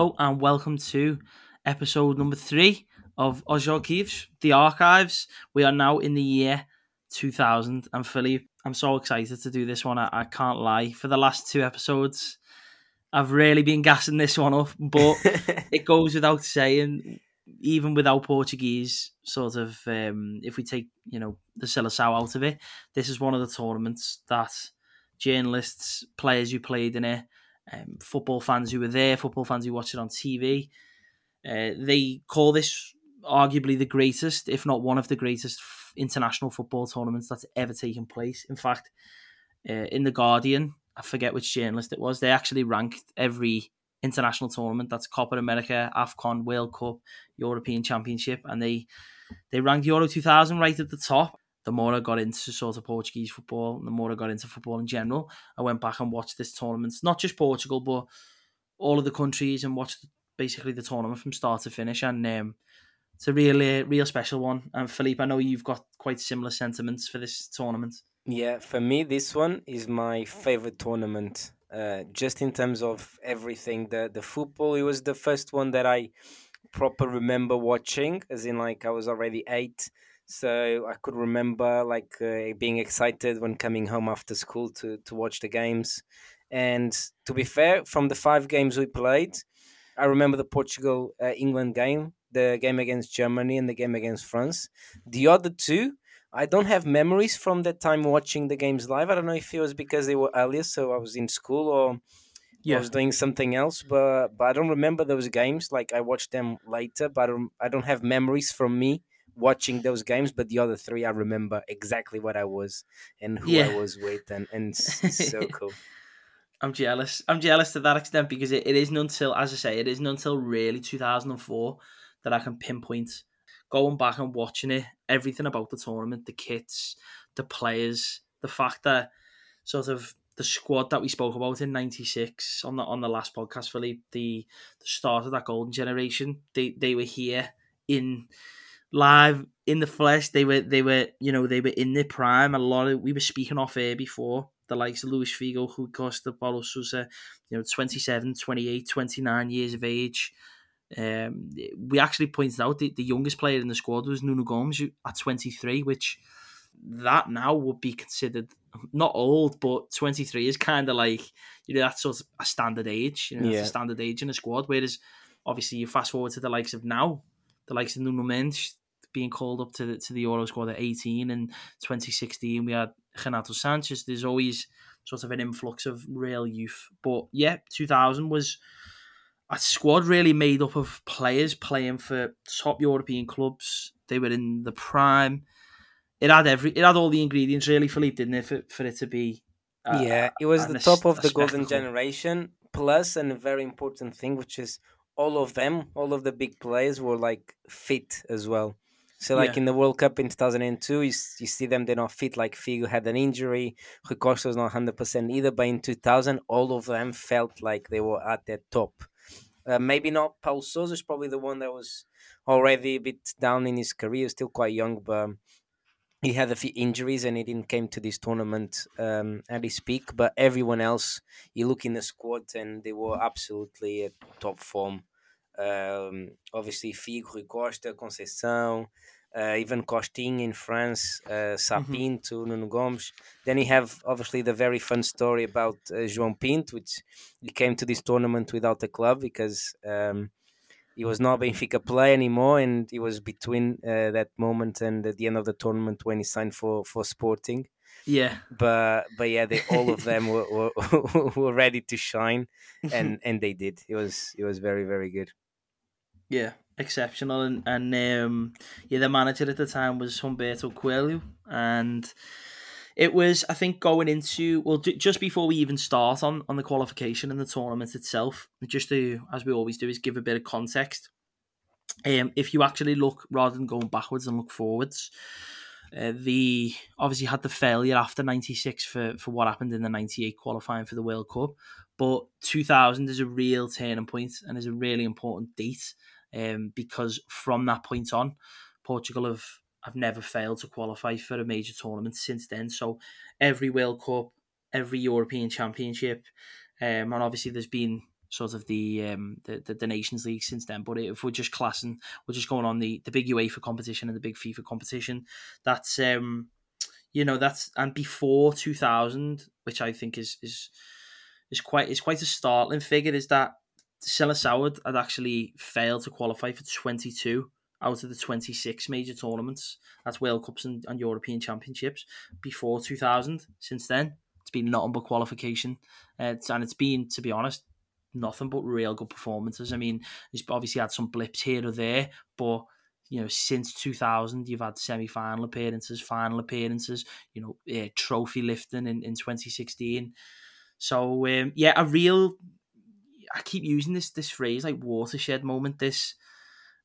and welcome to episode number three of Ozjo Keeves, the archives. We are now in the year 2000, and Philippe, I'm so excited to do this one. I, I can't lie. For the last two episodes, I've really been gassing this one up, but it goes without saying, even without Portuguese, sort of, um, if we take, you know, the Seleção out of it, this is one of the tournaments that journalists, players who played in it, um, football fans who were there, football fans who watched it on TV. Uh, they call this arguably the greatest, if not one of the greatest international football tournaments that's ever taken place. In fact, uh, in the Guardian, I forget which journalist it was, they actually ranked every international tournament that's Copa America, AFCON, World Cup, European Championship, and they they ranked Euro 2000 right at the top the more I got into sort of Portuguese football, the more I got into football in general, I went back and watched this tournament, not just Portugal, but all of the countries, and watched basically the tournament from start to finish. And um, it's a really, real special one. And Philippe, I know you've got quite similar sentiments for this tournament. Yeah, for me, this one is my favorite tournament. Uh, just in terms of everything, the the football, it was the first one that I proper remember watching, as in like I was already eight so I could remember like uh, being excited when coming home after school to to watch the games. And to be fair, from the five games we played, I remember the Portugal uh, England game, the game against Germany, and the game against France. The other two, I don't have memories from that time watching the games live. I don't know if it was because they were earlier, so I was in school, or yeah. I was doing something else. But but I don't remember those games. Like I watched them later, but I don't, I don't have memories from me watching those games, but the other three I remember exactly what I was and who yeah. I was with, and and so cool. I'm jealous. I'm jealous to that extent because it, it isn't until, as I say, it isn't until really 2004 that I can pinpoint going back and watching it, everything about the tournament, the kits, the players, the fact that sort of the squad that we spoke about in '96 on the on the last podcast, Philippe, the the start of that golden generation, they they were here in live in the flesh. They were they were you know they were in their prime. A lot of we were speaking off air before the likes of Luis Figo, Rui Costa, Paulo Sousa, you know 27, 28, 29 years of age. Um, we actually pointed out that the youngest player in the squad was Nuno Gomes at 23, which that now would be considered not old, but 23 is kind of like, you know, that's sort of a standard age, you know, yeah. a standard age in a squad. Whereas obviously you fast forward to the likes of now, the likes of Nuno Mendes, being called up to the, to the Euro squad at 18 and 2016 we had Renato Sanches there's always sort of an influx of real youth. But yeah 2000 was a squad really made up of players playing for top European clubs. They were in the prime. It had every it had all the ingredients really Philippe didn't it for, for it to be uh, yeah it was the top of the golden generation. Plus and a very important thing which is all of them all of the big players were like fit as well so, like yeah. in the World Cup in 2002, you, you see them, they're not fit. Like Figo had an injury, Rui Costa was not 100% either. But in 2000, all of them felt like they were at their top. Uh, maybe not Paul Sousa is probably the one that was already a bit down in his career, still quite young, but he had a few injuries and he didn't came to this tournament um, at his peak. But everyone else, you look in the squad and they were absolutely at top form. Um, obviously, Figo, Rui Costa, Conceição, uh, even Costinha in France, uh, Sa Pinto, mm-hmm. Nuno Gomes. Then you have obviously the very fun story about uh, João Pinto, which he came to this tournament without a club because um, he was not Benfica player anymore, and he was between uh, that moment and at the end of the tournament when he signed for for Sporting. Yeah, but but yeah, they, all of them were, were, were ready to shine, and and they did. It was it was very very good. Yeah, exceptional, and and um, yeah, the manager at the time was Humberto Coelho, and it was I think going into well just before we even start on on the qualification and the tournament itself, just to as we always do is give a bit of context. Um, if you actually look rather than going backwards and look forwards, uh, the obviously had the failure after '96 for for what happened in the '98 qualifying for the World Cup, but 2000 is a real turning point and is a really important date um, because from that point on, Portugal have have never failed to qualify for a major tournament since then. So every World Cup, every European Championship, um, and obviously there's been sort of the um the, the, the Nations League since then. But if we're just classing, we're just going on the the big UEFA competition and the big FIFA competition. That's um you know that's and before 2000, which I think is is is quite is quite a startling figure. Is that Seleção had actually failed to qualify for 22 out of the 26 major tournaments. That's World Cups and, and European Championships before 2000. Since then, it's been nothing but qualification. Uh, and it's been, to be honest, nothing but real good performances. I mean, he's obviously had some blips here or there, but you know, since 2000, you've had semi-final appearances, final appearances, you know, uh, trophy lifting in, in 2016. So, um, yeah, a real, I keep using this this phrase like watershed moment, this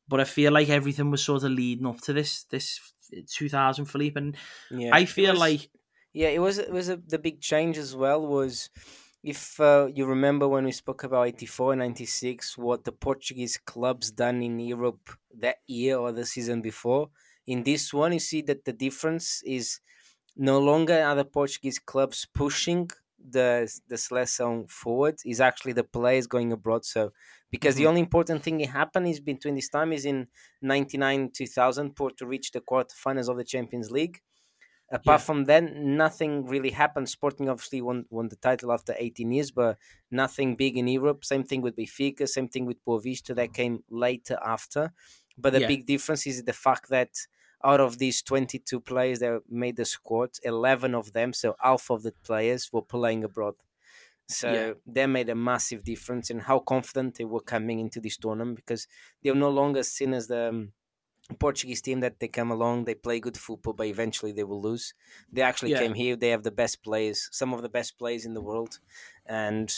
but I feel like everything was sort of leading up to this this 2000 Philippe, and yeah, I feel was, like yeah, it was it was a, the big change as well was if uh, you remember when we spoke about 84 and 96 what the portuguese clubs done in europe that year or the season before. In this one you see that the difference is no longer are the portuguese clubs pushing the the selection forward is actually the players going abroad so because mm-hmm. the only important thing that happened is between this time is in 99 2000 Porto reached the quarterfinals of the Champions League apart yeah. from then nothing really happened Sporting obviously won, won the title after 18 years but nothing big in Europe same thing with Benfica same thing with Boavista that came later after but the yeah. big difference is the fact that out of these 22 players that made the squad 11 of them so half of the players were playing abroad so yeah. that made a massive difference in how confident they were coming into this tournament because they were no longer seen as the um, Portuguese team that they come along, they play good football, but eventually they will lose. They actually yeah. came here. They have the best players, some of the best players in the world, and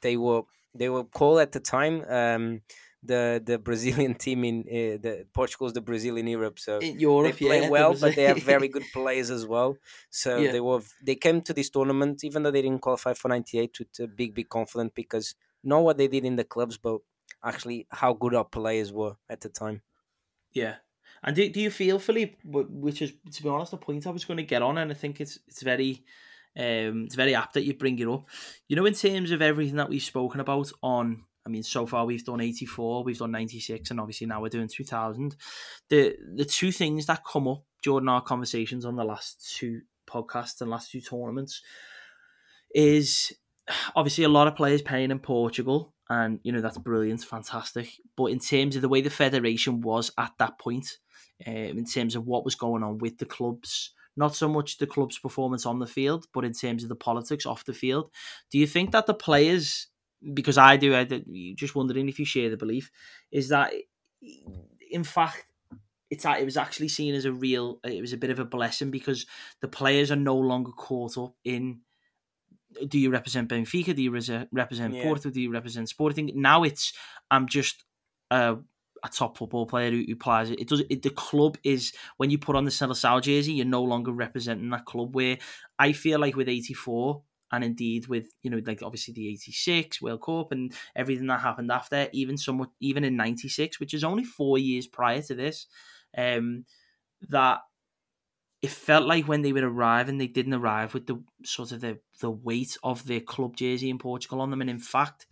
they were they were called at the time um, the the Brazilian team in uh, the Portugal's the Brazil in Europe, so in Europe, they play yeah, well, but they have very good players as well. So yeah. they were they came to this tournament even though they didn't qualify for '98 with a big big confidence because not what they did in the clubs, but actually how good our players were at the time. Yeah. And do, do you feel, Philippe, which is, to be honest, a point I was going to get on, and I think it's it's very um, it's very apt that you bring it up. You know, in terms of everything that we've spoken about on I mean, so far we've done 84, we've done 96, and obviously now we're doing 2000. The the two things that come up during our conversations on the last two podcasts and last two tournaments is obviously a lot of players playing in Portugal, and you know that's brilliant, fantastic. But in terms of the way the federation was at that point, um, in terms of what was going on with the clubs, not so much the club's performance on the field, but in terms of the politics off the field, do you think that the players because I do. I just wondering if you share the belief is that, in fact, it's it was actually seen as a real. It was a bit of a blessing because the players are no longer caught up in. Do you represent Benfica? Do you represent yeah. Porto? Do you represent Sporting? Now it's I'm just a, a top football player who, who plays it. It does. It, the club is when you put on the Seleção jersey, you're no longer representing that club. Where I feel like with '84, and indeed with you know like obviously the 86 world cup and everything that happened after even somewhat even in 96 which is only four years prior to this um that it felt like when they would arrive and they didn't arrive with the sort of the the weight of their club jersey in portugal on them. And in fact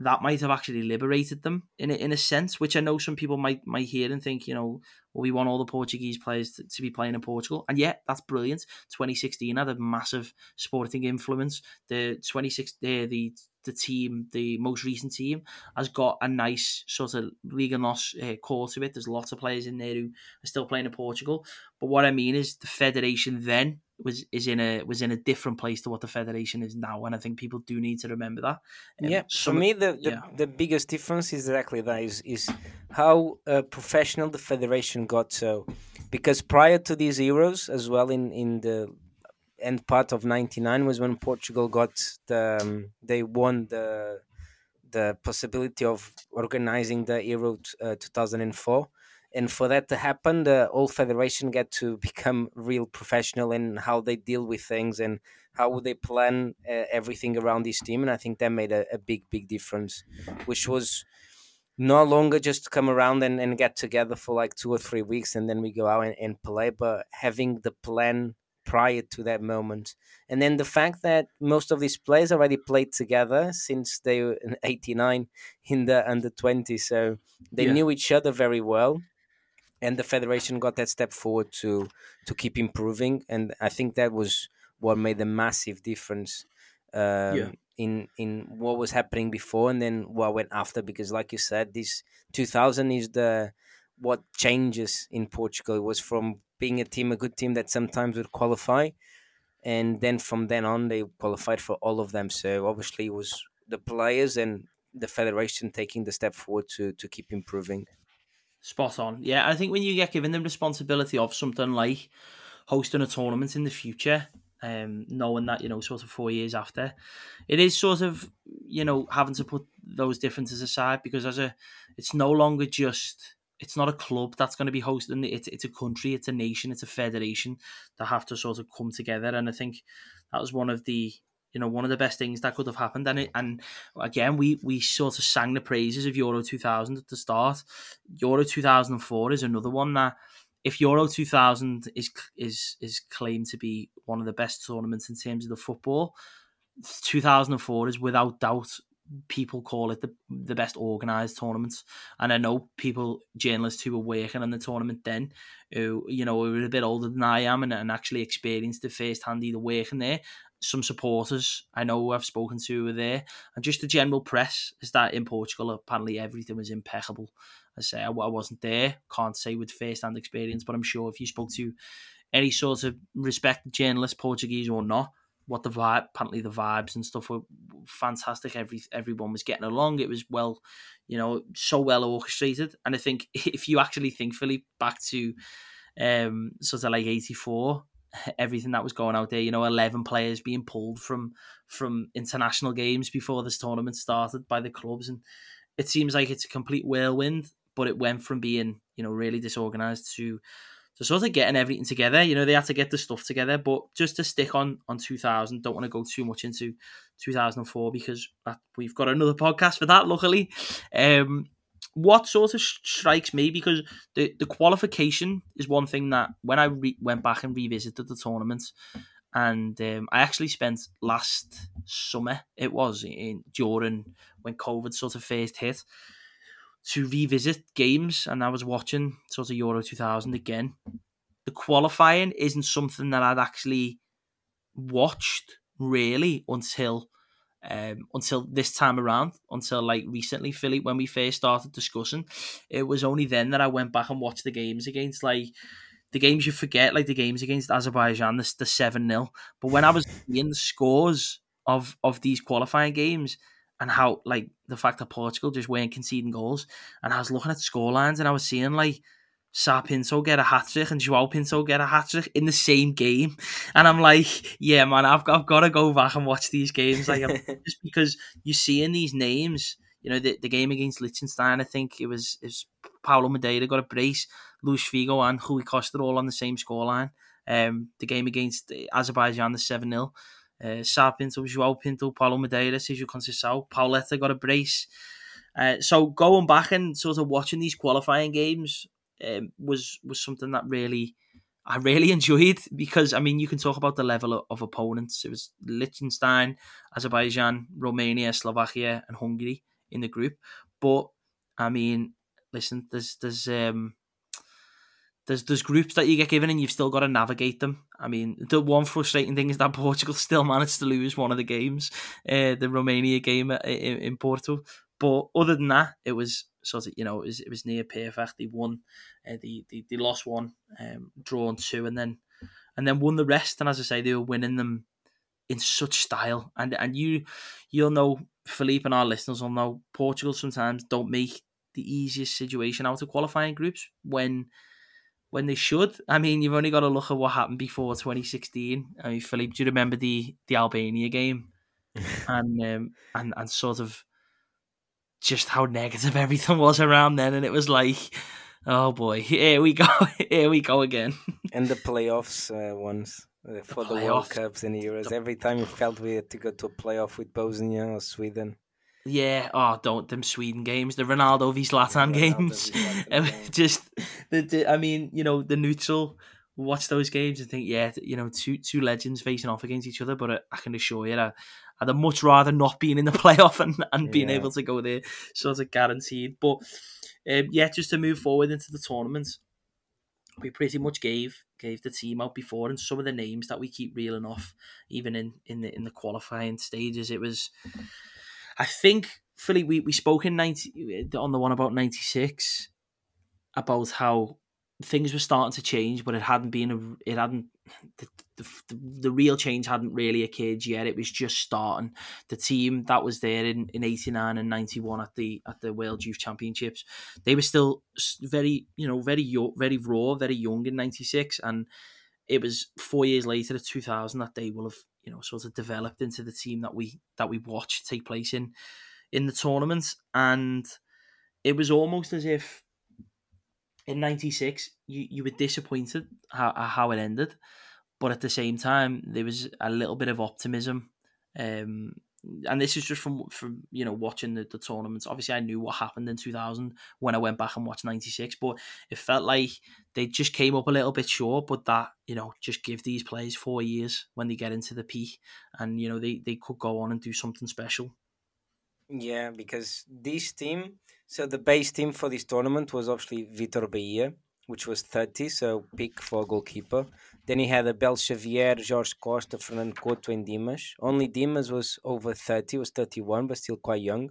that might have actually liberated them in a, in a sense, which I know some people might might hear and think, you know, well, we want all the Portuguese players to, to be playing in Portugal, and yeah, that's brilliant. 2016 had a massive sporting influence. The 26 the the the team, the most recent team, has got a nice sort of Liga NOS uh, core to it. There's lots of players in there who are still playing in Portugal. But what I mean is the federation then was is in a was in a different place to what the federation is now, and I think people do need to remember that. Um, yeah, for me, the the, yeah. the biggest difference is exactly that is is how uh, professional the federation got. So, because prior to these Euros, as well in in the end part of '99 was when Portugal got the um, they won the the possibility of organizing the Euro uh, 2004 and for that to happen the whole federation get to become real professional in how they deal with things and how they plan uh, everything around this team. And i think that made a, a, big big difference which was no longer just come around and, and get together for like two or three weeks and then we go out and, and play but having the plan prior to that moment. And then the fact that most of these players already played together since they were in 89 in the under 20. So they yeah. knew each other very well. And the federation got that step forward to to keep improving. And I think that was what made a massive difference um, yeah. in in what was happening before and then what went after. Because like you said, this 2000 is the what changes in Portugal. It was from being a team, a good team that sometimes would qualify, and then from then on they qualified for all of them. So obviously it was the players and the federation taking the step forward to to keep improving. Spot on. Yeah, I think when you get given the responsibility of something like hosting a tournament in the future, um, knowing that you know, sort of four years after, it is sort of you know having to put those differences aside because as a, it's no longer just it's not a club that's going to be hosting it. It's a country, it's a nation, it's a federation that have to sort of come together. And I think that was one of the you know one of the best things that could have happened. And it, and again, we we sort of sang the praises of Euro 2000 at the start. Euro 2004 is another one that if Euro 2000 is is is claimed to be one of the best tournaments in terms of the football, 2004 is without doubt people call it the the best organized tournament. And I know people, journalists who were working on the tournament then, who you know were a bit older than I am and, and actually experienced the first hand either working there. Some supporters I know I've spoken to were there, and just the general press is that in Portugal apparently everything was impeccable. I say I, I wasn't there, can't say with first hand experience, but I'm sure if you spoke to any sort of respected journalist, Portuguese or not, what the vibe apparently the vibes and stuff were fantastic. Every everyone was getting along. It was well you know so well orchestrated. And i think if you actually think Philippe back to um sort of like 84 everything that was going out there you know 11 players being pulled from from international games before this tournament started by the clubs. And it seems like it's a complete whirlwind but it went from being you know really disorganized to so sort of getting everything together. You know, they had to get the stuff together. But just to stick on on 2000, don't want to go too much into 2004 because that, we've got another podcast for that. Luckily, um, what sort of strikes me because the the qualification is one thing that when I re- went back and revisited the tournament. And um, I actually spent last summer, it was in during when COVID sort of first hit, to revisit games, and I was watching sort of Euro 2000 again. The qualifying isn't something that I'd actually watched really until um, until this time around, until like recently, Philly, when we first started discussing. It was only then that I went back and watched the games against like the games you forget, like the games against Azerbaijan, the, the 7 0. But when I was seeing the scores of, of these qualifying games, and how like the fact that Portugal just weren't conceding goals. And I was looking at score lines and I was seeing like Sa Pinto get a hat trick and Joao Pinto get a hat trick in the same game. And I'm like, yeah, man, I've, I've got to go back and watch these games. Like, just because you're seeing these names, you know, the, the game against Liechtenstein, I think it was, it was Paulo Madeira got a brace, Luis Figo and Rui Costa all on the same scoreline. Um, the game against Azerbaijan, the 7 0 uh, Sa Pinto, Joao Pinto, Paulo Madeira, Sergio Conceição, Pauleta got a brace. Uh, so going back and sort of watching these qualifying games um, was was something that really I really enjoyed because I mean you can talk about the level of, of opponents. It was Liechtenstein, Azerbaijan, Romania, Slovakia, and Hungary in the group. But I mean, listen, there's there's um there's there's groups that you get given and you've still got to navigate them. I mean, the one frustrating thing is that Portugal still managed to lose one of the games, uh, the Romania game in, in Porto. But other than that, it was sort of you know it was, it was near perfect. They won, uh, they, they they lost one, um, drawn two, and then and then won the rest. And as I say, they were winning them in such style. And and you you'll know Philippe and our listeners will know Portugal sometimes don't make the easiest situation out of qualifying groups when when they should. I mean, you've only got to look at what happened before 2016. I mean, Philippe, do you remember the the Albania game? and um, and and sort of just how negative everything was around then, and it was like, oh boy, here we go, here we go again. and the playoffs uh, ones. Uh, for the, the World Cups and Euros, every time you felt we had to go to a playoff with Bosnia or Sweden, yeah, oh, don't them Sweden games, the Ronaldo v Zlatan games. just the, the, I mean, you know, the neutral watch those games and think, yeah, you know, two two legends facing off against each other. But I, I can assure you, I, I'd much rather not being in the playoff and, and being able to go there, sort of guaranteed. But um, yeah, just to move forward into the tournament, we pretty much gave gave the team out before, and some of the names that we keep reeling off, even in in the in the qualifying stages, it was. I think Philly, we, we spoke in ninety uh, on the one about ninety six about how things were starting to change, but it hadn't been a, it hadn't the, the, the, real change hadn't really occurred yet. It was just starting. The team that was there in, in eighty nine and ninety one at the at the World Youth Championships, they were still very you know very very raw, very young in ninety six, and it was four years later, at two thousand, that they will have you know sort of developed into the team that we that we watched take place in in the tournament, and it was almost as if in '96 you, you were disappointed how how it ended, but at the same time there was a little bit of optimism. Um, and this is just from from you know watching the, the tournaments. Obviously, I knew what happened in 2000 when I went back and watched 96, but it felt like they just came up a little bit short. But that you know just give these players four years when they get into the peak, and you know they they could go on and do something special. Yeah, because this team so the base team for this tournament was obviously Vitor Baia, which was 30, so pick for goalkeeper. Then he had Abel Xavier, Jorge Costa, Fernando Couto, and Dimas. Only Dimas was over 30, was 31, but still quite young.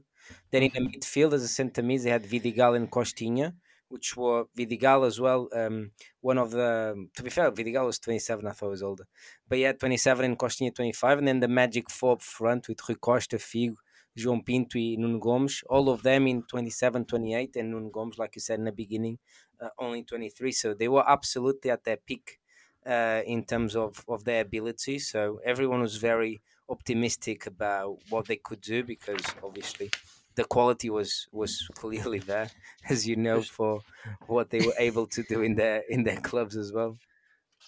Then in the mm-hmm. midfield, as a centre mid, they had Vidigal and Costinha, which were Vidigal as well. Um, one of the, to be fair, Vidigal was 27, I thought he was older. But yeah, 27 and Costinha 25. And then the magic four up front with Rui Costa, Figo, João Pinto e Nuno Gomes, all of them in 27, 28, and Nuno Gomes, like you said in the beginning, uh, only 23. So they were absolutely at their peak uh, in terms of, of their ability. So everyone was very optimistic about what they could do because obviously the quality was was clearly there, as you know, for what they were able to do in their in their clubs as well.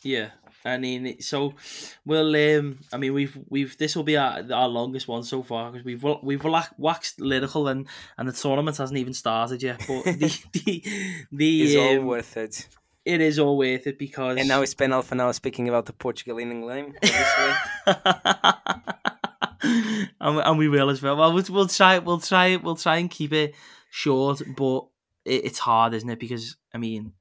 Yeah, I mean, so we'll. Um, I mean, we've we've this will be our, our longest one so far because we've we've waxed lyrical and and the tournament hasn't even started yet. But the the, the it's um, all worth it. It is all worth it because and now we spend half an hour speaking about the Portugal England, and, and we will as well. Well, we'll, we'll try we'll try we'll try and keep it short, but it, it's hard, isn't it? Because I mean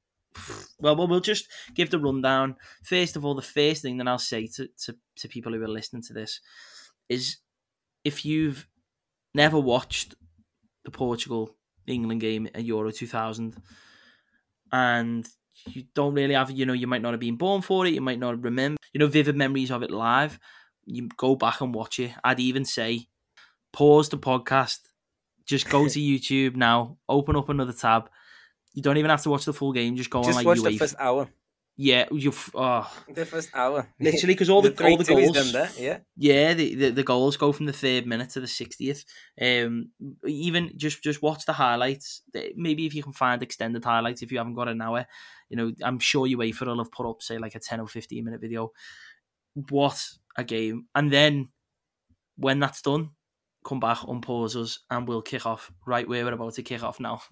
well, well, we'll just give the rundown. First of all, the first thing that I'll say to, to, to people who are listening to this is if you've never watched the Portugal England game at Euro 2000 and you don't really have, you know, you might not have been born for it, you might not remember, you know, vivid memories of it live, you go back and watch it. I'd even say pause the podcast, just go to YouTube now, open up another tab you don't even have to watch the full game. Just go just on like watch UEFA. the first hour. Yeah, you. Oh. The first hour, literally, because all the, the all the goals. There, yeah, yeah, the, the, the goals go from the third minute to the sixtieth. Um, even just just watch the highlights. Maybe if you can find extended highlights, if you haven't got an hour, you know, I'm sure UEFA will have put up say like a ten or fifteen minute video. What a game! And then when that's done, come back, unpause us, and we'll kick off right where we're about to kick off now.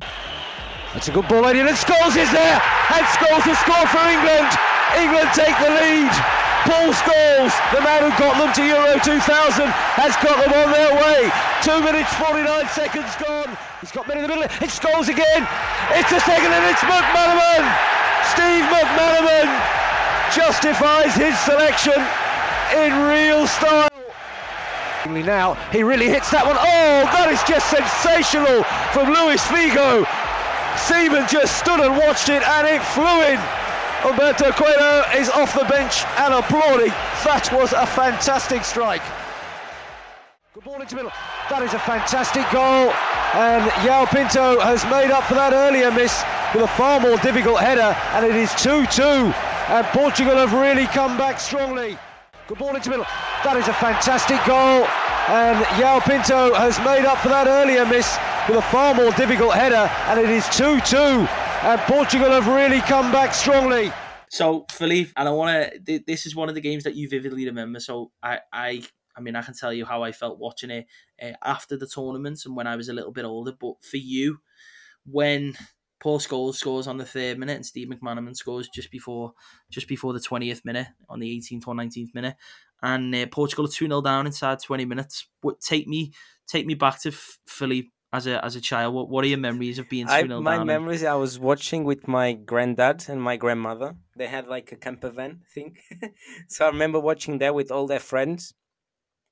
It's a good ball in, and Scholes is there, and Scholes has scored for England. England take the lead. Paul Scholes, the man who got them to Euro 2000, has got them on their way. Two minutes 49 seconds gone. He's got men in the middle. It's Scholes again. It's a second, and it's McManaman. Steve McManaman justifies his selection in real style. Now he really hits that one. Oh, that is just sensational from Luis Figo. Seaman just stood and watched it and it flew in. Humberto Coelho is off the bench and applauding. That was a fantastic strike. Good ball into middle. That is a fantastic goal. And João Pinto has made up for that earlier miss with a far more difficult header. And it is 2 2. And Portugal have really come back strongly. Good ball into middle. That is a fantastic goal. And João Pinto has made up for that earlier miss with a far more difficult header, and it is 2 2. And Portugal have really come back strongly. So, Philippe, and I want to. This is one of the games that you vividly remember. So, I, I, I mean, I can tell you how I felt watching it uh, after the tournament and when I was a little bit older. But for you, when Paul Scholes scores on the third minute, and Steve McManaman scores just before just before the twentieth minute on the eighteenth or nineteenth minute, and uh, Portugal are two 0 down inside twenty minutes. What take me take me back to Philly as a as a child? What what are your memories of being two 0 My down memories, and... I was watching with my granddad and my grandmother. They had like a camper van thing, so I remember watching that with all their friends,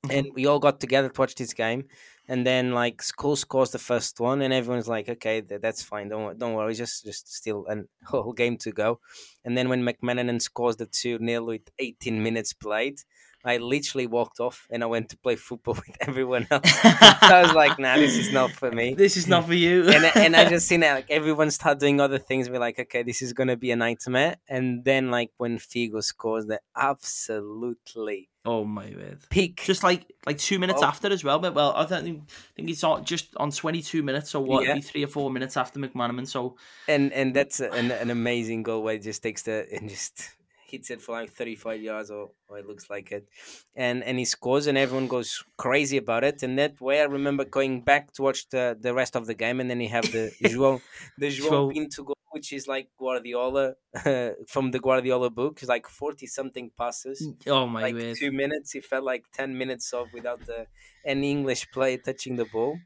mm-hmm. and we all got together to watch this game and then like Scholes scores the first one and everyone's like okay that's fine don't don't worry just just still a whole game to go and then when McManaman scores the 2 nil with 18 minutes played I literally walked off and I went to play football with everyone else. I was like, nah, this is not for me. This is not for you. and, and I just seen it, like everyone start doing other things. We're like, okay, this is going to be a nightmare. And then like when Figo scores, that absolutely Oh my word! Peak, just like like two minutes oh. after as well. But well, I think I think it's on, just on twenty two minutes. or what? Yeah. three or four minutes after McManaman. So and and that's an, an amazing goal where he just takes the and just hits it for like 35 yards or, or it looks like it and and he scores and everyone goes crazy about it and that way i remember going back to watch the, the rest of the game and then you have the João, the João Pinto goal which is like Guardiola uh, from the Guardiola book it's like 40 something passes mm, oh my like word. two minutes he felt like 10 minutes off without the, any english play touching the ball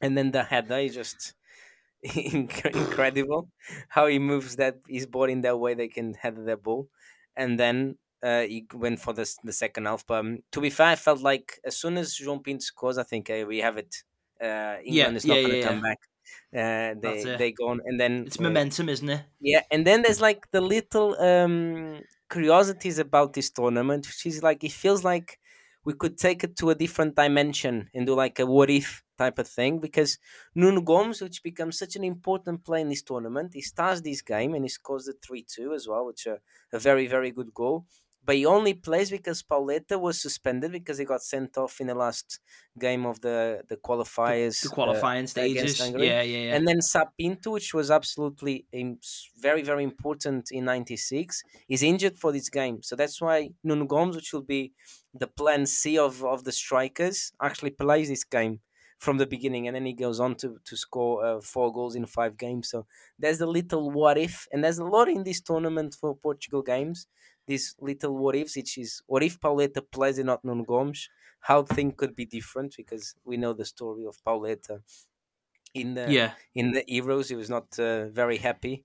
and then the header is just incredible how he moves that his body in that way they can head the ball and then uh, he went for the the second half. But um, to be fair, I felt like as soon as João Pinto scores, I think we have it. Uh, England yeah, is not yeah, going to yeah, come back. Uh, they they go on, and then it's momentum, isn't it? Yeah, and then there's like the little um, curiosities about this tournament, which is like it feels like we could take it to a different dimension and do like a what if type of thing because Nuno Gomes, which becomes such an important play in this tournament, he starts this game and he scores the 3 2 as well, which is a, a very, very good goal but he only plays because Pauleta was suspended because he got sent off in the last game of the the qualifiers, the, the qualifying uh, stages. Yeah, yeah, yeah. And then Sa Pinto, which was absolutely very, very important in '96, is injured for this game. So that's why Nuno Gomes, which will be the plan C of of the strikers, actually plays this game from the beginning, and then he goes on to to score uh, four goals in five games. So there's a little what if, and there's a lot in this tournament for Portugal games these little what ifs, which is what if Pauleta plays and not Nuno Gomes? How things could be different because we know the story of Pauleta in the yeah. in the Euros. He was not uh, very happy.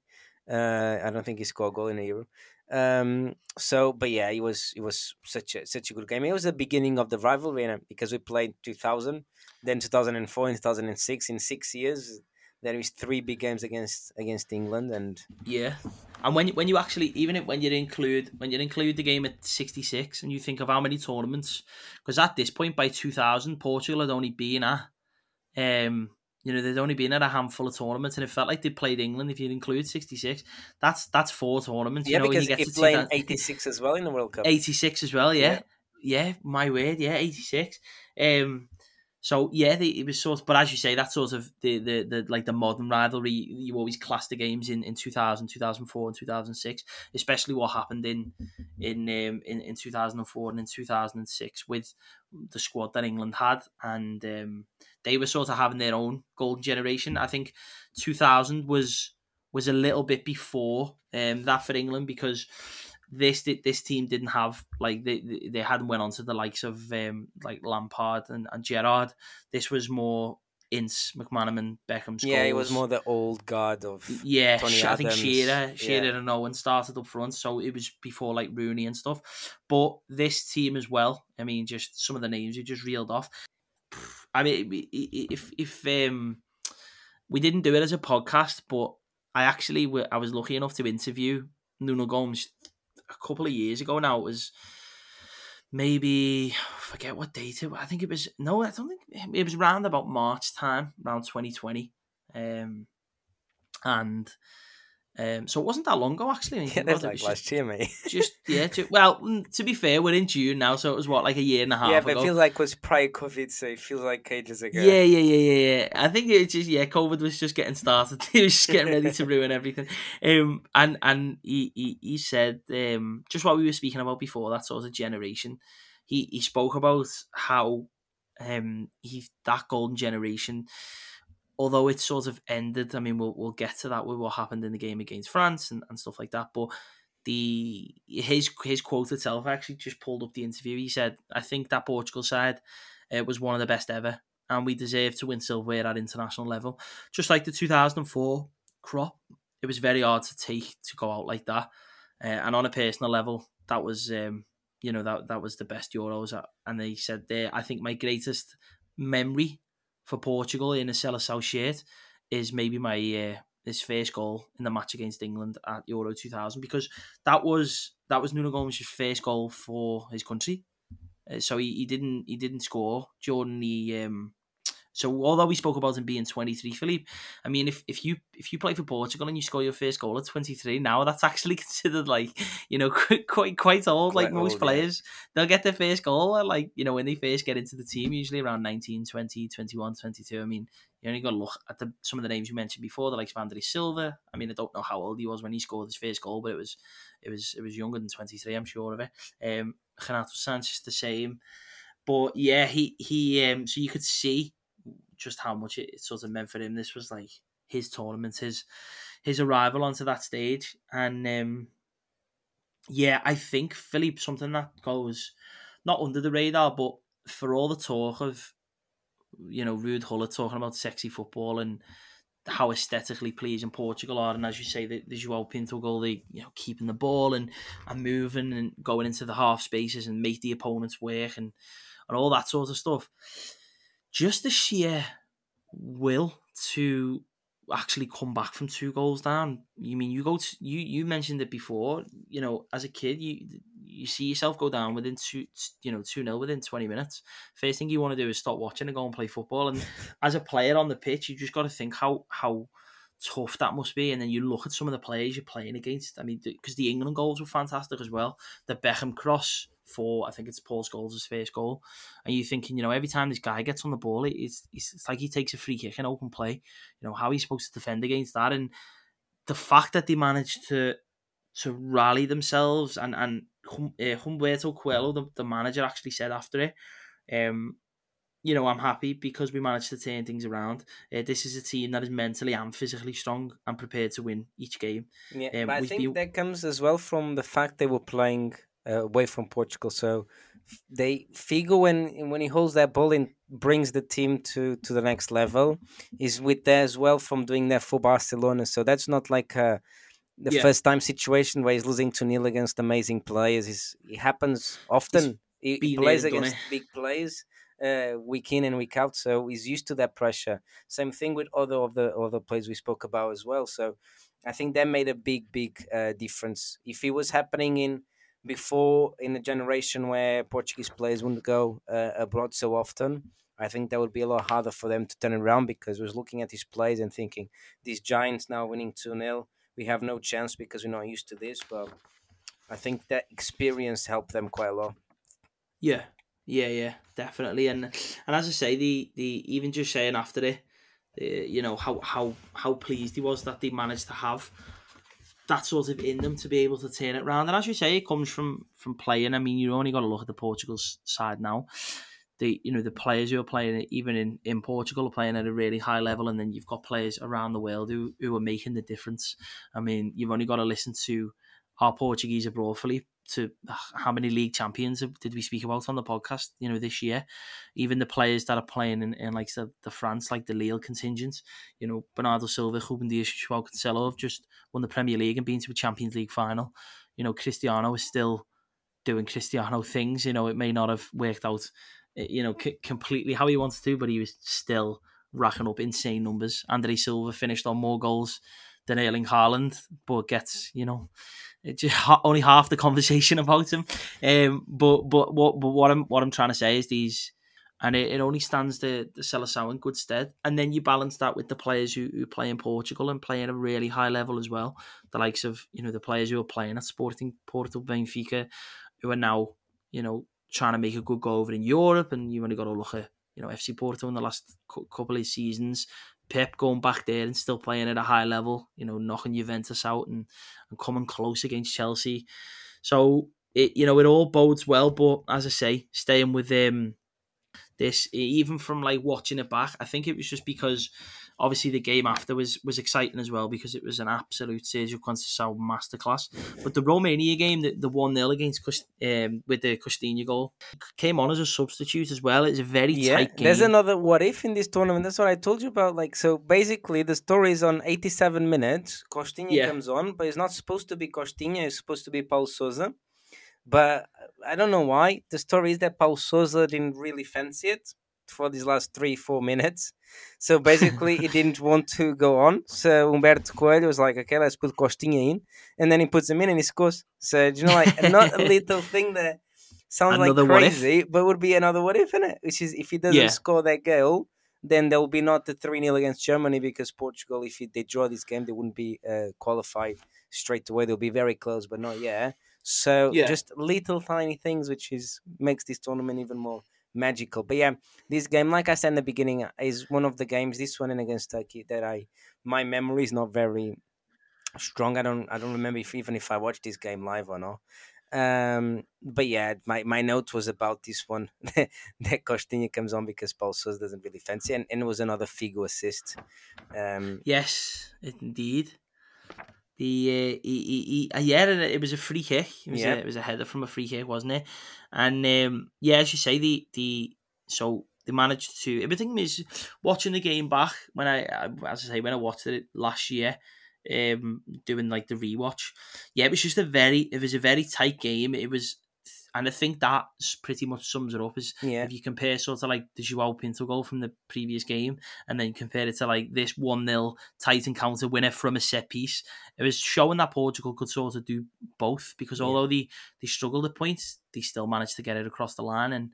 Uh, I don't think he scored a goal in the Euro. Um, so, but yeah, it was it was such a such a good game. It was the beginning of the rivalry because we played 2000, then 2004 and 2006 in six years there is three big games against against England, and yeah, and when when you actually even when you include when you include the game at sixty six, and you think of how many tournaments, because at this point by two thousand, Portugal had only been at, um, you know, they'd only been at a handful of tournaments, and it felt like they played England. If you include sixty six, that's that's four tournaments. Yeah, you know, because you played eighty six as well in the World Cup. Eighty six as well, yeah. yeah, yeah, my word, yeah, eighty six. Um, so yeah, they, it was sort. Of, but as you say, that's sort of the, the the like the modern rivalry. You always class the games in, in 2000, 2004, and two thousand six, especially what happened in in um, in in two thousand and four and in two thousand and six with the squad that England had, and um, they were sort of having their own golden generation. I think two thousand was was a little bit before um, that for England because this this team didn't have like they they hadn't went on to the likes of um, like Lampard and, and Gerrard. This was more Ince, McManaman, Beckham. Scholes. Yeah, it was more the old guard of yeah. Tony I think Shearer, Shearer yeah. and Owen started up front, so it was before like Rooney and stuff. But this team as well. I mean, just some of the names you just reeled off. I mean, if if um, we didn't do it as a podcast, but I actually I was lucky enough to interview Nuno Gomes a couple of years ago now. It was maybe I forget what date it. I think it was no, I don't think it was around about March time, around 2020. Um, and um, so it wasn't that long ago, actually. Yeah, that's like last year, mate. just yeah. To, well, mm, to be fair, we're in June now, so it was what like a year and a half. Yeah, but ago. it feels like it was prior COVID, so it feels like ages ago. Yeah, yeah, yeah, yeah, yeah. I think it's just yeah, COVID was just getting started. he was just getting ready to ruin everything. Um, and and he he, he said um just what we were speaking about before that sort of generation. He he spoke about how um he that golden generation although it sort of ended, I mean, we'll we'll get to that with what happened in the game against France and, and stuff like that. But the his his quote itself I actually just pulled up the interview. He said, "I think that Portugal side uh, was one of the best ever, and we deserve to win silverware at international level, just like the 2004 crop. It was very hard to take to go out like that, uh, and on a personal level, that was." Um, you know that that was the best Euros, and they said there. I think my greatest memory for Portugal in a Seleção shirt is maybe my uh, his first goal in the match against England at Euro 2000 because that was that was Nuno Gomes' first goal for his country. Uh, so he, he didn't he didn't score during the um, so although we spoke about him being 23, Philippe, I mean, if, if you if you play for Portugal and you score your first goal at 23, now that's actually considered like you know quite quite old. Quite like most old, players, yeah. they'll get their first goal like you know when they first get into the team, usually around 19, 20, 21, 22. I mean, you only got to look at the, some of the names you mentioned before, the likes of Andre Silva. I mean, I don't know how old he was when he scored his first goal, but it was it was it was younger than 23. I'm sure of it. Um, Renato Sanches the same. But yeah, he he um so you could see just how much it sort of meant for him. This was like his tournament, his his arrival onto that stage, and um, yeah, I think Philippe something that goes not under the radar, but for all the talk of you know Ruud Gullit talking about sexy football and how aesthetically pleasing Portugal are, and as you say, the, the Joao Pinto goal, they you know keeping the ball and and moving and going into the half spaces and make the opponents work and and all that sort of stuff just the sheer will to actually come back from two goals down. You mean you go to you you mentioned it before. You know, as a kid, you you see yourself go down within two you know two 0 within twenty minutes. First thing you want to do is stop watching and go and play football. And as a player on the pitch, you just got to think how how tough that must be. And then you look at some of the players you're playing against. I mean, because the England goals were fantastic as well. The Beckham cross for I think it's Paul Scholes' first goal, and you're thinking, you know, every time this guy gets on the ball, it's it's like he takes a free kick in open play. You know, how he's supposed to defend against that, and the fact that they managed to to rally themselves and and uh, Humberto Coelho, the, the manager, actually said after it, um, you know, I'm happy because we managed to turn things around. Uh, this is a team that is mentally and physically strong and prepared to win each game. Yeah, um, but I think been... that comes as well from the fact they were playing away from Portugal. So they Figo when when he holds that ball and brings the team to to the next level is with there as well from doing that for Barcelona. So that's not like a, the yeah. first time situation where he's losing to nil against amazing players. It happens often. He, he plays against big players uh, week in and week out, so he's used to that pressure. Same thing with other of the other players we spoke about as well. So I think that made a big, big uh, difference. If it was happening in before in a generation where Portuguese players wouldn't go uh, abroad so often, I think that would be a lot harder for them to turn around because I was looking at these players and thinking, these Giants now winning 2 0, we have no chance because we're not used to this. But I think that experience helped them quite a lot. Yeah, yeah, yeah, definitely. And and as I say, the the even just saying after it, you know how how how pleased he was that they managed to have that sort of in them to be able to turn it around. And as you say, it comes from from playing. I mean, you only got to look at the Portugal side now. The you know the players who are playing even in, in Portugal are playing at a really high level, and then you've got players around the world who who are making the difference. I mean, you've only got to listen to our Portuguese abroad, Philippe, to how many league champions did we speak about on the podcast, you know, this year. Even the players that are playing in, in like the, the France, like the Lille contingent, you know, Bernardo Silva, Ruben Dias, Joao Cancelo have just won the Premier League and been to a Champions League final. You know, Cristiano is still doing Cristiano things. You know, it may not have worked out, eh, you know, c- completely how he wants to, but he was still racking up insane numbers. Andre Silva finished on more goals than Erling Haaland, but gets, you know, just only half the conversation about him. Um, but but what but what I'm what I'm trying to say is these, and it, it only stands the the Seleção in good stead. And then you balance that with the players who, who play in Portugal and play at a really high level as well. The likes of you know the players who are playing at Sporting Porto, Benfica, who are now you know trying to make a good go over in Europe. And you only got to look at you know FC Porto in the last couple of seasons Pep going back there and still playing at a high level, you know, knocking Juventus out and, and coming close against Chelsea. So it you know it all bodes well, but as I say, staying with um this even from like watching it back, I think it was just because obviously the game after was was exciting as well because it was an absolute Sergio Conceição masterclass. But the Romania game, the, the 1 0 against um, with the Costinha goal, came on as a substitute as well. It's a very yeah, tight game. There's another what if in this tournament. That's what I told you about. Like, so basically, the story is on 87 minutes. Costinha yeah. comes on, but it's not supposed to be Costinha, it's supposed to be Paul Sousa. But I don't know why. The story is that Paul Sousa didn't really fancy it for these last three, four minutes. So basically, he didn't want to go on. So Humberto Coelho was like, okay, let's put Costinha in. And then he puts him in and he scores. So, you know, like, not a little thing that sounds another like crazy, but would be another what if, in it? Which is if he doesn't yeah. score that goal, then there will be not the 3 0 against Germany because Portugal, if they draw this game, they wouldn't be uh, qualified straight away. They'll be very close, but not yet. So yeah. just little tiny things, which is makes this tournament even more magical. But yeah, this game, like I said in the beginning, is one of the games. This one and against Turkey that I my memory is not very strong. I don't I don't remember if even if I watched this game live or not. Um, but yeah, my, my note was about this one that Costinha comes on because Paul Sousa doesn't really fancy, and, and it was another Figo assist. Um, yes, indeed. The uh, he, he, he, uh, yeah, it was a free kick. It was, yeah. a, it was a header from a free kick, wasn't it? And um, yeah, as you say, the the so they managed to. Everything is watching the game back when I, as I say, when I watched it last year, um, doing like the rewatch. Yeah, it was just a very, it was a very tight game. It was and I think that pretty much sums it up. Is yeah. if you compare sort of like the Joao Pinto goal from the previous game, and then compare it to like this one 0 tight encounter winner from a set piece, it was showing that Portugal could sort of do both. Because although yeah. they they struggled at points, they still managed to get it across the line and.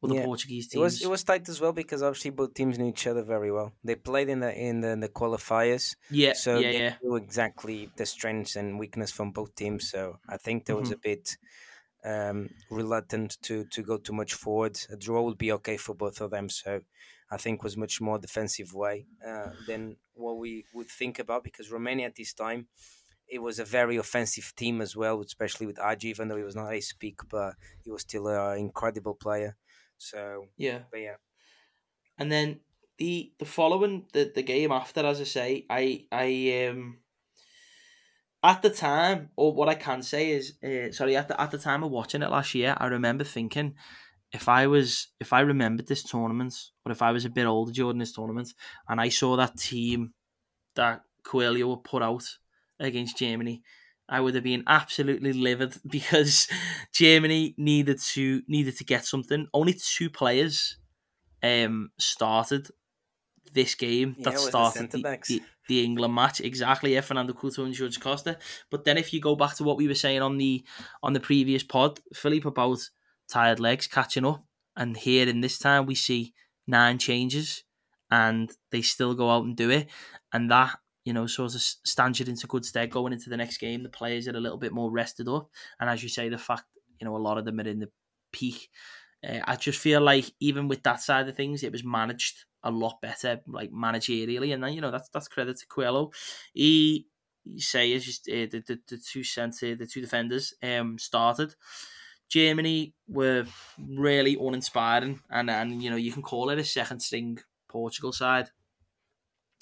Well, the. Portuguese teams. It was it was tight as well because obviously both teams knew each other very well. They played in the in the, in the qualifiers, yeah. So yeah, they yeah. knew exactly the strengths and weakness from both teams. So I think there was mm-hmm. a bit um, reluctant to to go too much forward. A draw would be okay for both of them. So I think was much more defensive way uh, than what we would think about because Romania at this time it was a very offensive team as well, especially with Hagi, even though he was not a speak, but he was still an incredible player. So yeah, but yeah. And then the the following the, the game after, as I say, I I um at the time, or what I can say is, uh, sorry, at the at the time of watching it last year, I remember thinking, if I was, if I remembered this tournament, or if I was a bit older during this tournament, and I saw that team that Coelho would put out against Germany, I would have been absolutely livid because Germany needed to needed to get something. Only two players um started this game yeah, that started the, the, the, England match. Exactly, if Fernando Couto and Jorge Costa. But then if you go back to what we were saying on the on the previous pod, Philippe about tired legs catching up, and here in this time we see nine changes, and they still go out and do it, and that you know sort of stands you into good stead going into the next game. The players are a little bit more rested up, and as you say, the fact you know a lot of them are in the peak. Uh, I just feel like even with that side of things, it was managed a lot better, like managerially, and you know that's that's credit to Coelho. He, say just uh, the, the the two center, the two defenders um started. Germany were really uninspiring, and and you know you can call it a second string Portugal side.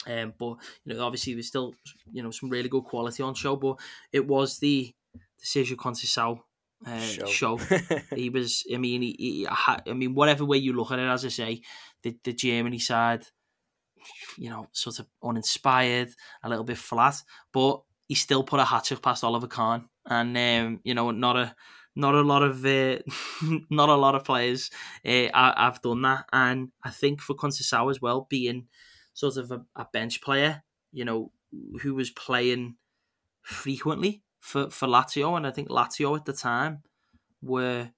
Um, but you know, obviously there's still you know some really good quality on show, but it was the the Sergio Conceição uh, show. show. he was, I mean, he, he, I mean, whatever way you look at it, as I say, the, the Germany side, you know, sort of uninspired, a little bit flat, but he still put a hat trick past Oliver Kahn, and um, you know, not a not a lot of uh, not a lot of players uh, have done that, and I think for Conceição as well, being sort of a, a bench player, you know, who was playing frequently for for Lazio, and I think Lazio at the time were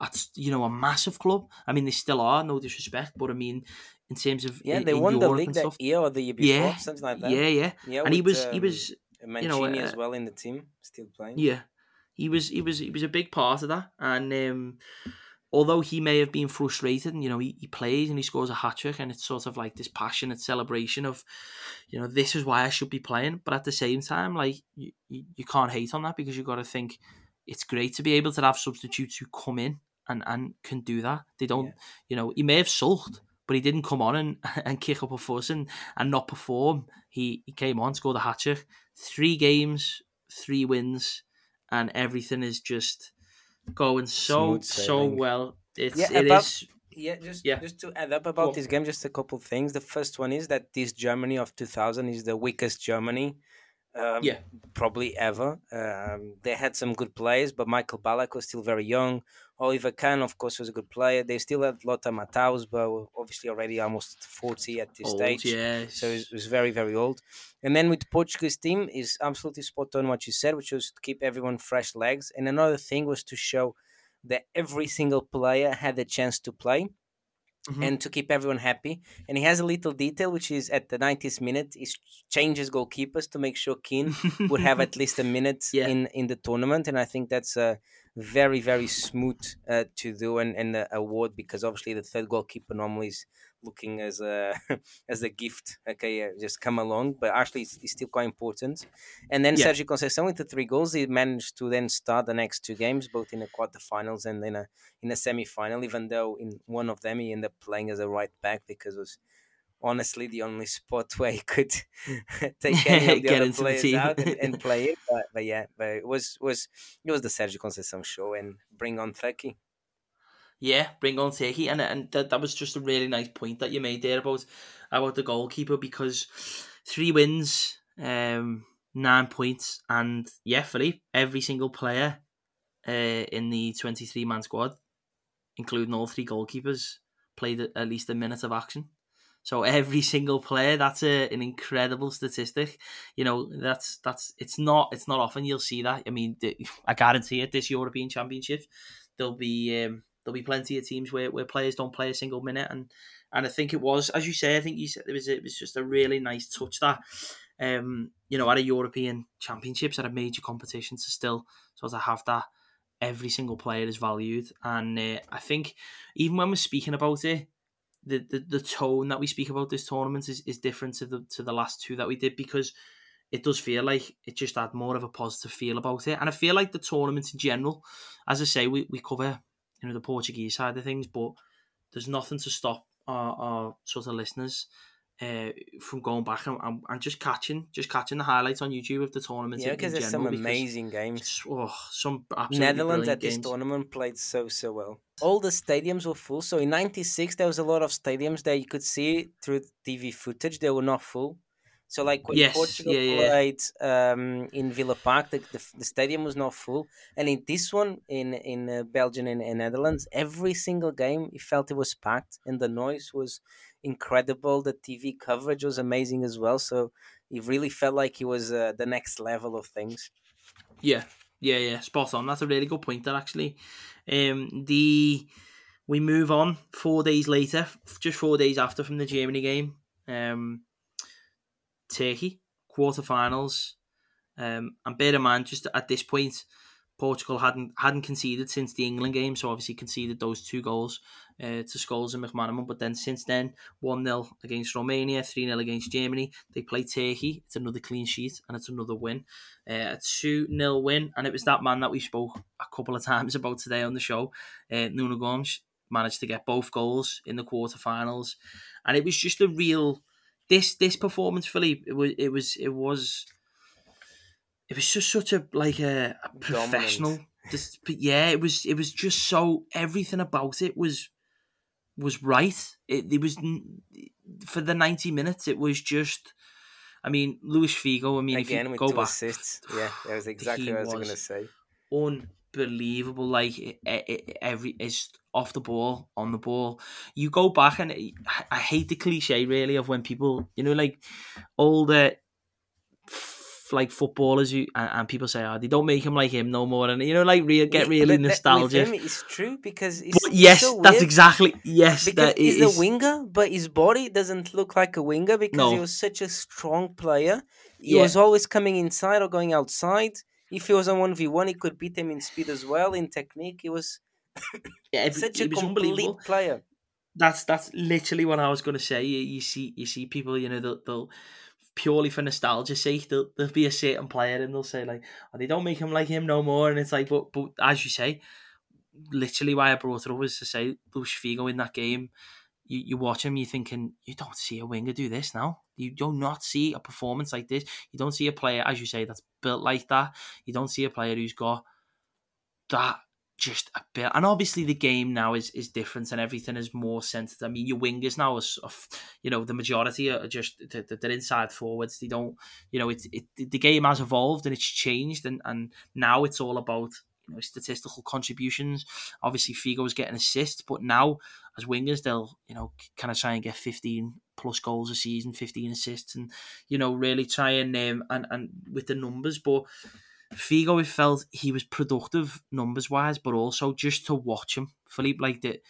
at you know a massive club. I mean, they still are, no disrespect, but I mean, in terms of yeah, they won Europe the league that year or the year before, yeah, something like that. Yeah, yeah, yeah. And he was um, he was Mancini you know, uh, as well in the team, still playing. Yeah, he was he was he was a big part of that, and um, although he may have been frustrated, and you know he, he plays and he scores a hat trick, and it's sort of like this passionate celebration of, you know, this is why I should be playing. But at the same time, like you, you, can't hate on that because you've got to think it's great to be able to have substitutes who come in and, and can do that. They don't, yeah. you know, he may have sulked, but but he didn't come on and, and kick up a fuss and, and not perform. He he came on, scored a hat trick, three games, three wins, and everything is just going so so well. It's yeah, it about, is, yeah, just yeah. just to add up about well, this game, just a couple of things. The first one is that this Germany of 2000 is the weakest Germany um, yeah, probably ever. Um, they had some good players, but Michael Ballack was still very young. Oliver Kahn, of course, was a good player. They still had Lothar Matthaus, but obviously already almost 40 at this old, stage. Yes. So it was very, very old. And then with the Portuguese team, is absolutely spot on what you said, which was to keep everyone fresh legs. And another thing was to show that every single player had a chance to play Mm-hmm. and to keep everyone happy. And he has a little detail, which is at the 90th minute, he changes goalkeepers to make sure Quim would have at least a minute yeah. in, in the tournament. And I think that's a very, very smooth uh, to do and, and award because obviously the third goalkeeper normally is looking as a as a gift. Okay, uh, just come along, but actually it's, it's still quite important. And then yeah. Sergio Conceição with the three goals, he managed to then start the next two games, both in the quarterfinals and in a in a semi final. Even though in one of them he ended up playing as a right back because it was honestly the only spot where he could take any of the other players the out and, and, play it. But, but, yeah, but it was was it was the Sergio Conceição show and bring on Turkey. Yeah, bring on Turkey, and and that, that was just a really nice point that you made there about about the goalkeeper because three wins, um, nine points, and yeah, Philippe, every single player uh, in the twenty three man squad, including all three goalkeepers, played at least a minute of action. So every single player, that's a, an incredible statistic. You know, that's that's it's not it's not often you'll see that. I mean, I guarantee it. This European Championship, there'll be um, there'll be plenty of teams where, where players don't play a single minute, and and I think it was, as you say, I think you said it was it was just a really nice touch that, um, you know, at a European Championships at a major competition to still sort of have that every single player is valued, and uh, I think even when we're speaking about it. The, the, the tone that we speak about this tournament is, is different to the to the last two that we did because it does feel like it just had more of a positive feel about it. And I feel like the tournament in general, as I say, we, we cover you know the Portuguese side of things, but there's nothing to stop our, our sort of listeners uh, from going back and, and, and, just catching just catching the highlights on YouTube of the tournament. Yeah, because there's some amazing games. Oh, some Netherlands at this games. tournament played so so well. All the stadiums were full. So in '96 there was a lot of stadiums that you could see through TV footage. They were not full. So like when yes, Portugal yeah, played. Um, in Villa Park, the, the, the, stadium was not full, and in this one in in uh, Belgium and, and Netherlands, every single game you felt it was packed, and the noise was incredible. The TV coverage was amazing as well. So it really felt like it was uh, the next level of things. Yeah, yeah, yeah, spot on. That's a really good point. There actually, um, the we move on four days later, just four days after from the Germany game. Um, Turkey quarterfinals. Um, and bear in mind, just at this point, Portugal hadn't hadn't conceded since the England game, so obviously conceded those two goals uh, to Scholes and McManaman. But then since then, 1 0 against Romania, 3 0 against Germany. They play Turkey. It's another clean sheet and it's another win. Uh, a 2 0 win. And it was that man that we spoke a couple of times about today on the show, uh, Nuno Gomes, managed to get both goals in the quarterfinals. And it was just a real this this performance, Philippe, it was it was it was it was just such a like a, a professional. Just, yeah, it was it was just so everything about it was was right. It, it was for the ninety minutes. It was just. I mean, Luis Figo. I mean, again if you go back, assists. Yeah, that was exactly what I was, was going to say. Unbelievable! Like it, it, every is off the ball, on the ball. You go back and I hate the cliche really of when people, you know, like all older like footballers who and, and, people say, "Oh, they don't make him like him no more," and you know, like real get really nostalgic. Him, it's true because it's, but yes, so that's exactly yes. Because that he's is, a winger, but his body doesn't look like a winger because no. he was such a strong player. He yeah. was always coming inside or going outside. If he was on one v one, he could beat him in speed as well, in technique. He was yeah, every, such a complete player. That's that's literally what I was going to say. You, you, see, you see people, you know, they'll, they'll purely for nostalgia sake, there'll, there'll be a certain player and they'll say like, oh, they don't make him like him no more, and it's like, but but as you say, literally why I brought it up was to say Luis Figo in that game you, you watch him, you're thinking, you don't see a winger do this now. You do not see a performance like this. You don't see a player, as you say, that's built like that. You don't see a player who's got that just a bit. And obviously, the game now is is different and everything is more centered. I mean, your wingers now are, you know, the majority are just they're inside forwards. They don't, you know, it's it, the game has evolved and it's changed, and and now it's all about you know statistical contributions. Obviously, Figo was getting assists, but now as wingers, they'll you know kind of try and get fifteen plus goals a season, fifteen assists, and you know really try and um, and and with the numbers, but Figo it felt he was productive numbers wise, but also just to watch him, Philippe, like the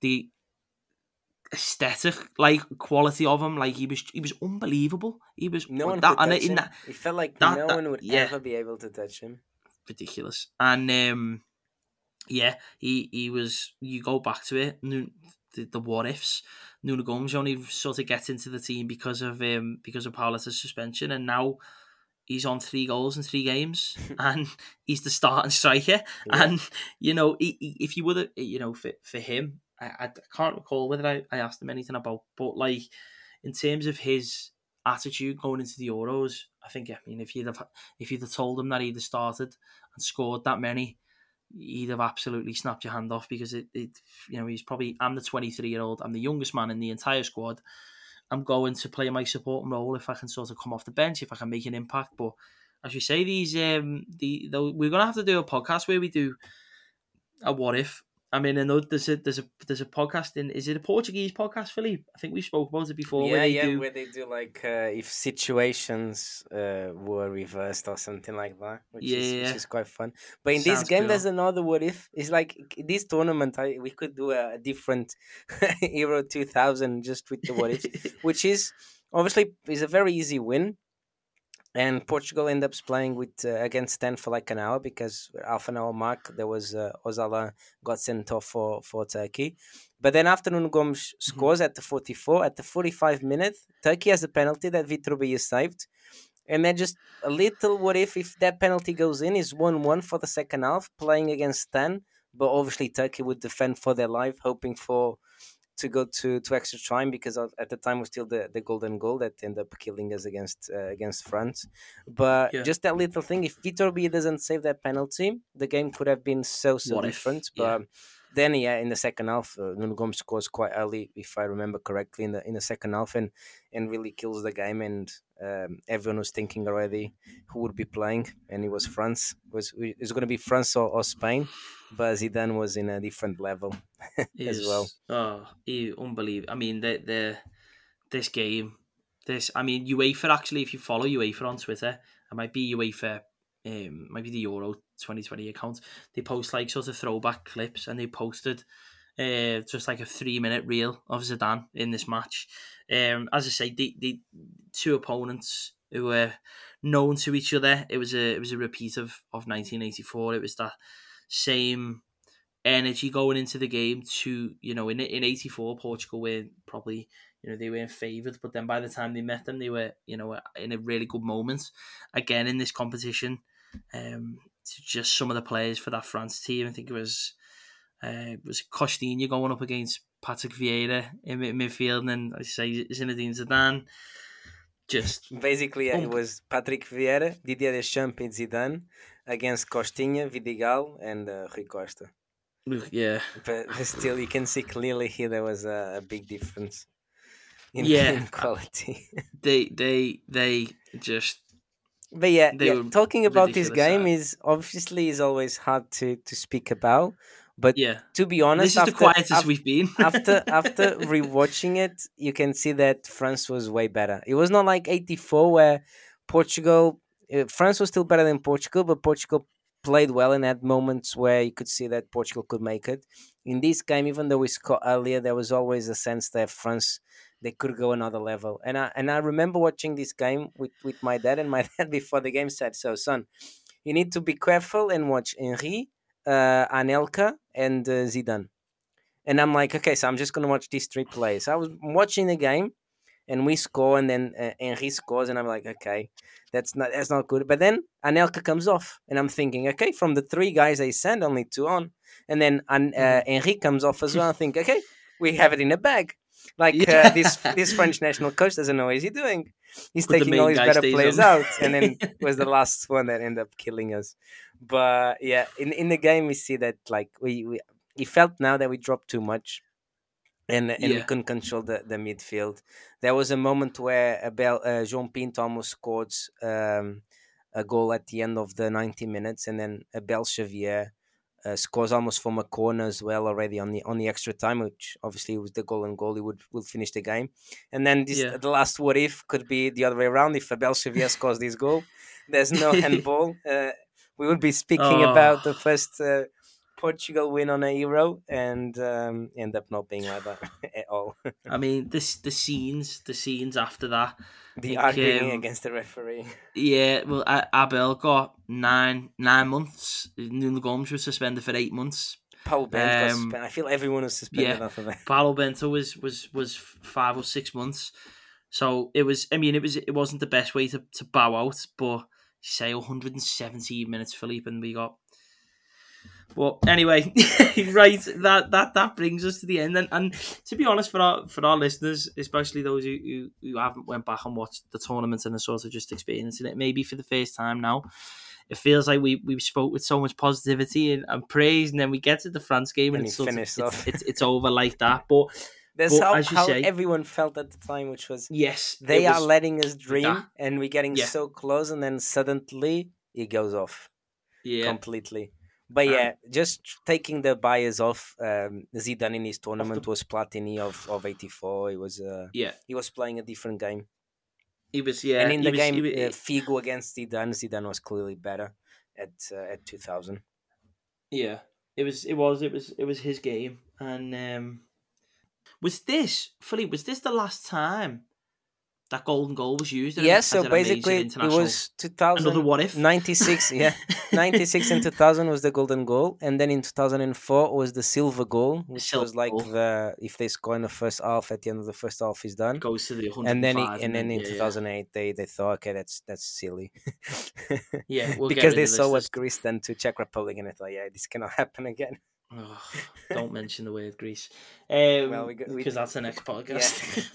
the aesthetic like quality of him, like he was he was unbelievable. He was no one that, could touch him. That, he felt like that, no that, one would yeah, ever be able to touch him. Ridiculous. And um yeah, he he was you go back to it, the, the what ifs. Nuno Gomes only sort of gets into the team because of um because of Paulus' suspension and now he's on three goals in three games and he's the starting striker. Yeah. And, you know, he, he, if you would have, you know, for, for him, I, I can't recall whether I, I asked him anything about, but like in terms of his attitude going into the Euros, I think, I mean, if you'd have, if you'd have told him that he'd have started and scored that many, he'd have absolutely snapped your hand off because it, it you know, he's probably, I'm the 23 year old, I'm the youngest man in the entire squad I'm going to play my supporting role if I can sort of come off the bench, if I can make an impact. But as you say, these um the, the we're gonna have to do a podcast where we do a what if I mean, I know there's a there's a there's a podcast in is it a Portuguese podcast, Philippe? I think we spoke about it before. Yeah, where yeah, do... where they do like uh, if situations uh, were reversed or something like that, which yeah, is which is quite fun. But in Sounds this game, cool. there's another what if. It's like this tournament. I, we could do a, a different Euro 2000 just with the what if, which is obviously is a very easy win and Portugal ended up playing with uh, against ten for like an hour because half an hour mark there was uh, Ozala got sent off for for Turkey, but then after Nuno Gomes mm-hmm. scores mm-hmm. at the forty four at the forty five minute Turkey has a penalty that Baia saved, and then just a little what if if that penalty goes in is one one for the second half playing against ten, but obviously Turkey would defend for their life hoping for to go to, to extra time because at the time was still the, the golden goal that ended up killing us against uh, against France. But yeah. just that little thing, if Vitor B doesn't save that penalty, the game could have been so so what different. If? But yeah. Then yeah, in the second half, uh, Nuno Gomes scores quite early, if I remember correctly, in the in the second half, and and really kills the game. And um, everyone was thinking already who would be playing, and it was France. Was it was going to be France or, or Spain, but Zidane was in a different level as well. Oh, unbelievable! I mean, the the this game, this I mean, UEFA actually, if you follow UEFA on Twitter, it might be UEFA, um, maybe the Euro 2020 account. They post like sort of throwback clips, and they posted uh, just like a three minute reel of Zidane in this match. Um, as I say, the, the two opponents who were known to each other. It was a it was a repeat of, of 1984. It was that same energy going into the game. To you know, in in '84, Portugal were probably you know they weren't favoured, but then by the time they met them, they were you know in a really good moment. Again in this competition, um, just some of the players for that France team. I think it was uh, it was Costinha going up against Patrick Vieira in midfield, and I say Zinedine Zidane. Just basically, yeah, it was Patrick Vieira, Didier Deschamps, and Zidane against Costinha, Vidigal, and uh, Rui Costa. Yeah, but still, you can see clearly here there was a, a big difference. In, yeah, in quality. they they they just. But yeah, yeah talking about this game is obviously is always hard to to speak about but yeah, to be honest, this is after, the quietest after, we've been. after after rewatching it, you can see that France was way better. It was not like '84 where Portugal, uh, France was still better than Portugal, but Portugal played well and had moments where you could see that Portugal could make it. In this game, even though we scored earlier, there was always a sense that France they could go another level. And I and I remember watching this game with, with my dad, and my dad before the game said, "So son, you need to be careful and watch Henry uh, Anelka, and uh, Zidane. And I'm like, okay, so I'm just gonna watch these three plays. I was watching the game, and we score, and then uh, Henry scores, and I'm like, okay, that's not that's not good. But then Anelka comes off, and I'm thinking, okay, from the three guys they send, only two on, and then uh, mm-hmm. Henry comes off as well. I think, okay, we have it in a bag. Like yeah. uh, this this French national coach doesn't know what he's doing. He's Put taking all his better players out, and then was the last one that ended up killing us. But yeah, in in the game we see that like we we he felt now that we dropped too much and and yeah. we couldn't control the, the midfield. There was a moment where Abel, uh, João Pinto almost scored um, a goal at the end of the 90 minutes, and then Abel Xavier uh, scores almost from a corner as well already on the on the extra time, which obviously was the golden goal. He would will finish the game, and then this, yeah. the last what if could be the other way around. If Abel Xavier scores this goal, there's no handball. Uh, we would be speaking oh. about the first uh, Portugal win on a Euro and um, end up not being like that at all. I mean, this the scenes, the scenes after that, the arguing um, against the referee. Yeah, well, Abel got nine nine months. Nuno Gomes was suspended for eight months. Paulo Bento um, I feel everyone was suspended yeah, after that. Paulo Bento was was was five or six months. So it was. I mean, it was. It wasn't the best way to, to bow out, but say 117 minutes, Philippe, and we got but anyway, right, that, that that brings us to the end. And, and to be honest, for our for our listeners, especially those who, who, who haven't went back and watched the tournament and are sort of just experiencing it, maybe for the first time now, it feels like we we spoke with so much positivity and, and praise, and then we get to the France game and, and it's, sort of, it's, it's, it's over like that. But that's how, how say, everyone felt at the time, which was yes, they are letting us dream, and we're getting yeah. so close, and then suddenly it goes off, yeah, completely. But yeah, um, just taking the bias off, um, Zidane in his tournament the... was Platini of, of 84. He was uh, yeah, he was playing a different game. He was yeah, and in the was, game was, uh, Figo against Zidane, Zidane was clearly better at uh, at 2000. Yeah, it was it was it was it was his game, and um, was this Philippe? Was this the last time that golden goal was used. Yeah, so basically it was 2000. Another what if? 96, yeah. 96 and 2000 was the golden goal. And then in 2004 was the silver goal, which silver was like goal. the if they score in the first half, at the end of the first half is done. Goes to the And then, it, and then in yeah, 2008, yeah. they, they thought, okay, that's that's silly. yeah, we'll because they saw what Greece done to Czech Republic and they thought, yeah, this cannot happen again. Oh, don't mention the word Greece. Um, well, we we, because that's the next podcast.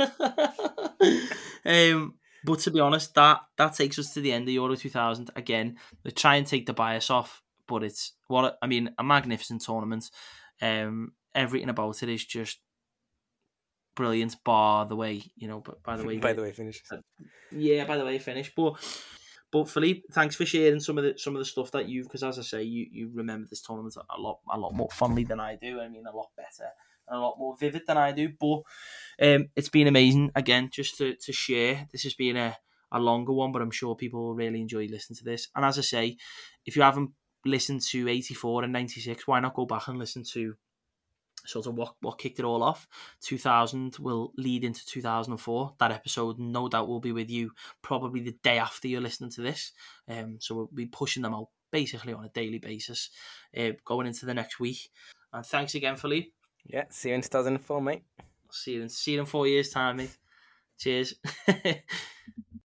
Yeah. um, but to be honest, that that takes us to the end of Euro 2000. Again, they try and take the bias off, but it's what I mean a magnificent tournament. Um, everything about it is just brilliant. Bar the way you know, but by the way, by the way, finish. Yeah, by the way, finish. But but Philippe, thanks for sharing some of the some of the stuff that you've because as I say, you, you remember this tournament a lot a lot more fondly than I do. I mean, a lot better and a lot more vivid than I do. But um, it's been amazing again just to, to share. This has been a, a longer one, but I'm sure people will really enjoy listening to this. And as I say, if you haven't listened to 84 and 96, why not go back and listen to sort of what, what kicked it all off. 2000 will lead into 2004. That episode, no doubt, will be with you probably the day after you're listening to this. Um, so we'll be pushing them out basically on a daily basis uh, going into the next week. And thanks again, Philippe. Yeah, see you in 2004, mate. See you in, see you in four years' time, mate. Cheers.